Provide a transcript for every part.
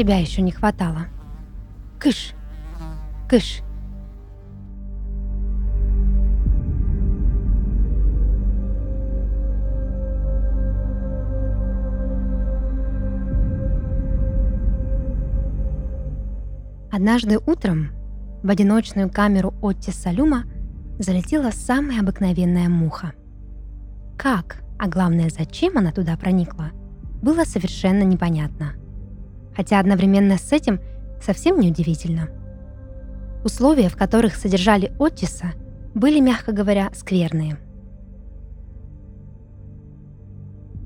Тебя еще не хватало. Кыш! Кыш! Однажды утром в одиночную камеру Отти Салюма залетела самая обыкновенная муха. Как, а главное зачем она туда проникла, было совершенно непонятно. Хотя одновременно с этим совсем не удивительно. Условия, в которых содержали Оттиса, были, мягко говоря, скверные.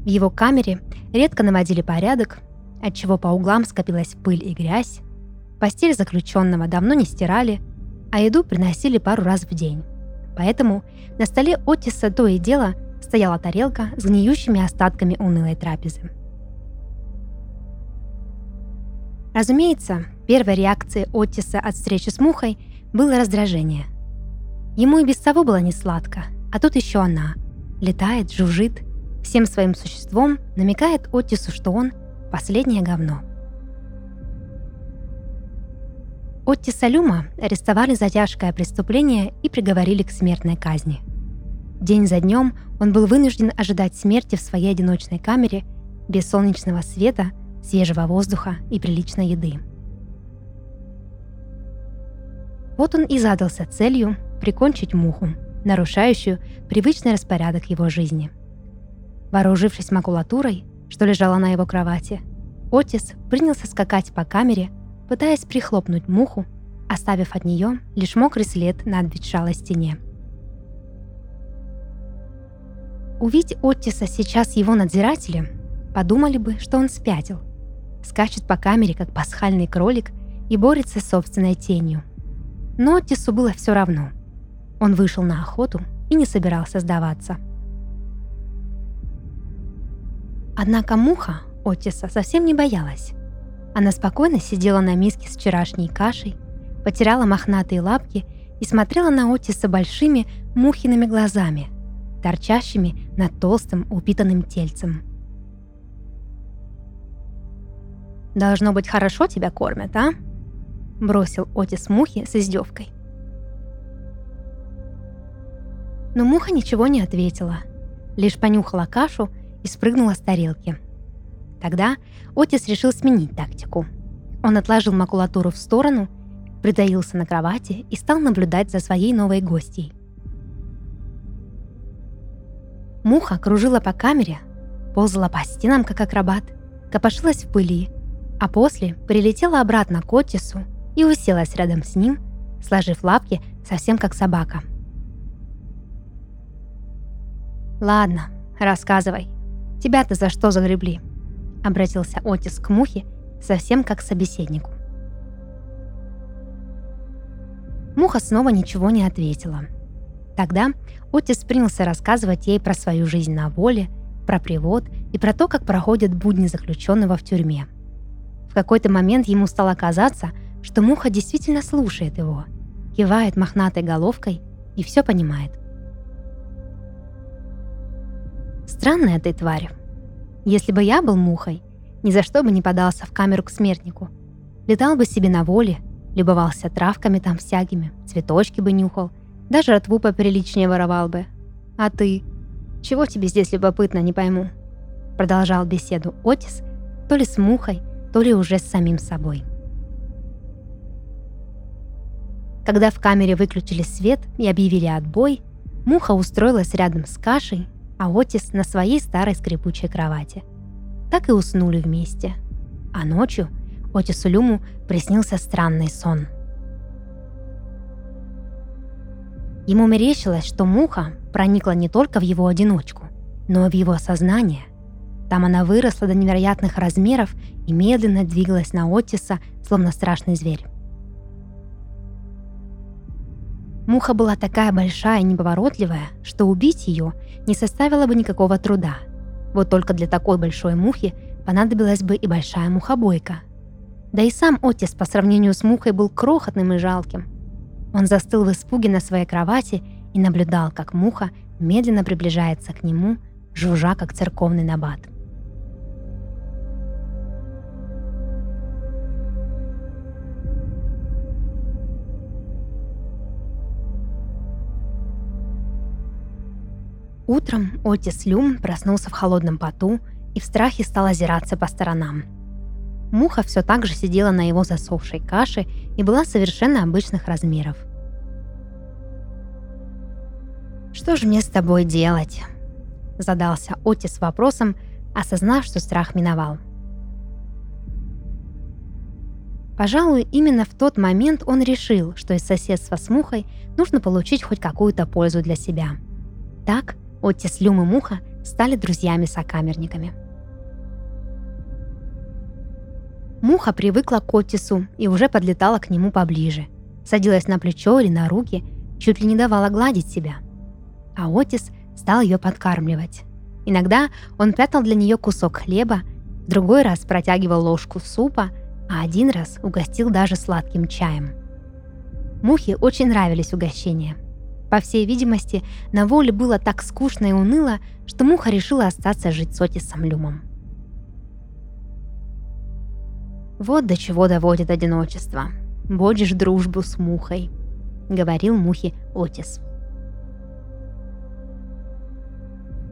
В его камере редко наводили порядок, отчего по углам скопилась пыль и грязь, Постель заключенного давно не стирали, а еду приносили пару раз в день. Поэтому на столе Отиса то и дело стояла тарелка с гниющими остатками унылой трапезы. Разумеется, первой реакцией Отиса от встречи с мухой было раздражение. Ему и без того было не сладко, а тут еще она. Летает, жужжит, всем своим существом намекает Отису, что он – последнее говно – Отти Салюма арестовали за тяжкое преступление и приговорили к смертной казни. День за днем он был вынужден ожидать смерти в своей одиночной камере без солнечного света, свежего воздуха и приличной еды. Вот он и задался целью прикончить муху, нарушающую привычный распорядок его жизни. Вооружившись макулатурой, что лежала на его кровати, Отис принялся скакать по камере – пытаясь прихлопнуть муху, оставив от нее лишь мокрый след на обветшалой стене. Увидеть Оттиса сейчас его надзиратели, подумали бы, что он спятил. Скачет по камере, как пасхальный кролик, и борется с собственной тенью. Но Оттису было все равно. Он вышел на охоту и не собирался сдаваться. Однако муха Оттиса совсем не боялась. Она спокойно сидела на миске с вчерашней кашей, потирала мохнатые лапки и смотрела на Отиса большими мухиными глазами, торчащими над толстым упитанным тельцем. «Должно быть, хорошо тебя кормят, а?» — бросил Отис мухи с издевкой. Но муха ничего не ответила, лишь понюхала кашу и спрыгнула с тарелки — Тогда Отис решил сменить тактику. Он отложил макулатуру в сторону, притаился на кровати и стал наблюдать за своей новой гостьей. Муха кружила по камере, ползала по стенам, как акробат, копошилась в пыли, а после прилетела обратно к Отису и уселась рядом с ним, сложив лапки совсем как собака. «Ладно, рассказывай. Тебя-то за что загребли?» обратился Отис к Мухе, совсем как к собеседнику. Муха снова ничего не ответила. Тогда Отис принялся рассказывать ей про свою жизнь на воле, про привод и про то, как проходят будни заключенного в тюрьме. В какой-то момент ему стало казаться, что муха действительно слушает его, кивает мохнатой головкой и все понимает. «Странная ты тварь», если бы я был мухой, ни за что бы не подался в камеру к смертнику. Летал бы себе на воле, любовался травками там всякими, цветочки бы нюхал, даже ротву поприличнее воровал бы. А ты? Чего тебе здесь любопытно, не пойму. Продолжал беседу Отис, то ли с мухой, то ли уже с самим собой. Когда в камере выключили свет и объявили отбой, муха устроилась рядом с кашей а Отис на своей старой скрипучей кровати. Так и уснули вместе. А ночью Отису Люму приснился странный сон. Ему мерещилось, что муха проникла не только в его одиночку, но и в его сознание. Там она выросла до невероятных размеров и медленно двигалась на Отиса, словно страшный зверь. Муха была такая большая и неповоротливая, что убить ее не составило бы никакого труда. Вот только для такой большой мухи понадобилась бы и большая мухобойка. Да и сам Отис по сравнению с мухой был крохотным и жалким. Он застыл в испуге на своей кровати и наблюдал, как муха медленно приближается к нему, жужжа как церковный набат. Утром Отис Люм проснулся в холодном поту и в страхе стал озираться по сторонам. Муха все так же сидела на его засохшей каше и была совершенно обычных размеров. «Что же мне с тобой делать?» – задался Отис вопросом, осознав, что страх миновал. Пожалуй, именно в тот момент он решил, что из соседства с Мухой нужно получить хоть какую-то пользу для себя. Так Оттис Люм и Муха стали друзьями-сокамерниками. Муха привыкла к Оттису и уже подлетала к нему поближе. Садилась на плечо или на руки, чуть ли не давала гладить себя. А Отис стал ее подкармливать. Иногда он прятал для нее кусок хлеба, другой раз протягивал ложку супа, а один раз угостил даже сладким чаем. Мухе очень нравились угощения – по всей видимости, на воле было так скучно и уныло, что Муха решила остаться жить с Отисом Люмом. «Вот до чего доводит одиночество. Бодишь дружбу с Мухой», — говорил Мухе Отис.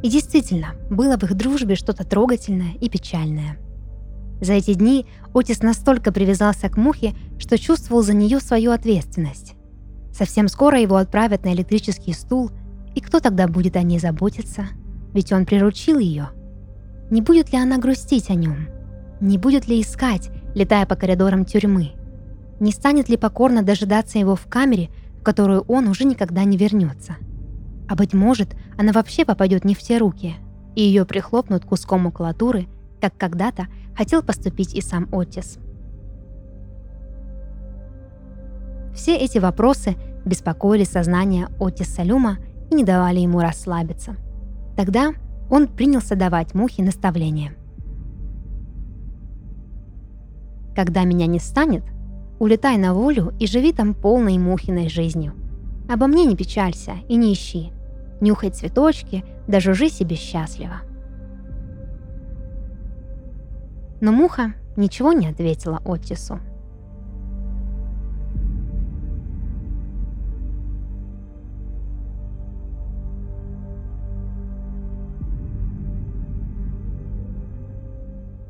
И действительно, было в их дружбе что-то трогательное и печальное. За эти дни Отис настолько привязался к Мухе, что чувствовал за нее свою ответственность. Совсем скоро его отправят на электрический стул, и кто тогда будет о ней заботиться? Ведь он приручил ее. Не будет ли она грустить о нем? Не будет ли искать, летая по коридорам тюрьмы? Не станет ли покорно дожидаться его в камере, в которую он уже никогда не вернется? А быть может, она вообще попадет не в те руки, и ее прихлопнут куском макулатуры, как когда-то хотел поступить и сам Отис. Все эти вопросы беспокоили сознание Отиса Люма и не давали ему расслабиться. Тогда он принялся давать Мухе наставления. «Когда меня не станет, улетай на волю и живи там полной Мухиной жизнью. Обо мне не печалься и не ищи. Нюхай цветочки, да жужи себе счастливо». Но Муха ничего не ответила Отису.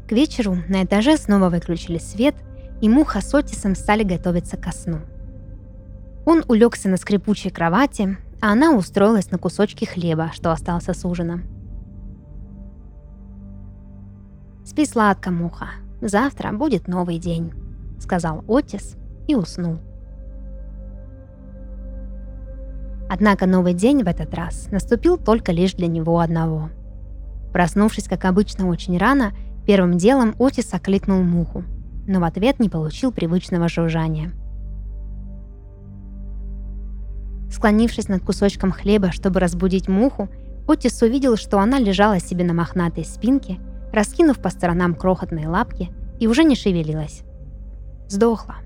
К вечеру на этаже снова выключили свет, и Муха с Отисом стали готовиться ко сну. Он улегся на скрипучей кровати, а она устроилась на кусочке хлеба, что остался с ужина. «Спи сладко, Муха. Завтра будет новый день», — сказал Отис и уснул. Однако новый день в этот раз наступил только лишь для него одного. Проснувшись, как обычно, очень рано, Первым делом Отис окликнул муху, но в ответ не получил привычного жужжания. Склонившись над кусочком хлеба, чтобы разбудить муху, Отис увидел, что она лежала себе на мохнатой спинке, раскинув по сторонам крохотные лапки и уже не шевелилась. Сдохла.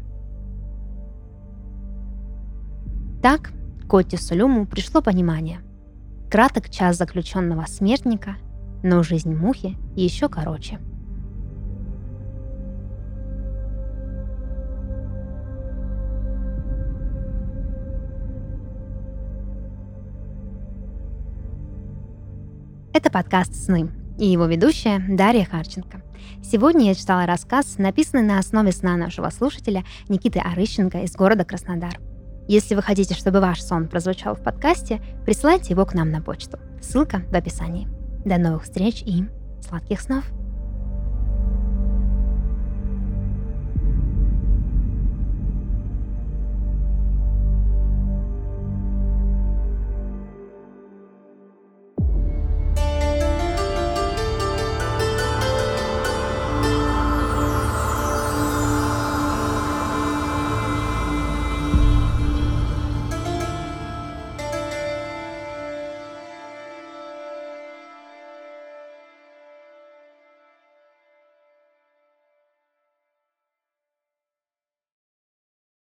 Так к Отису Люму пришло понимание. Краток час заключенного смертника, но жизнь мухи еще короче. Это подкаст «Сны» и его ведущая Дарья Харченко. Сегодня я читала рассказ, написанный на основе сна нашего слушателя Никиты Арыщенко из города Краснодар. Если вы хотите, чтобы ваш сон прозвучал в подкасте, присылайте его к нам на почту. Ссылка в описании. До новых встреч и сладких снов!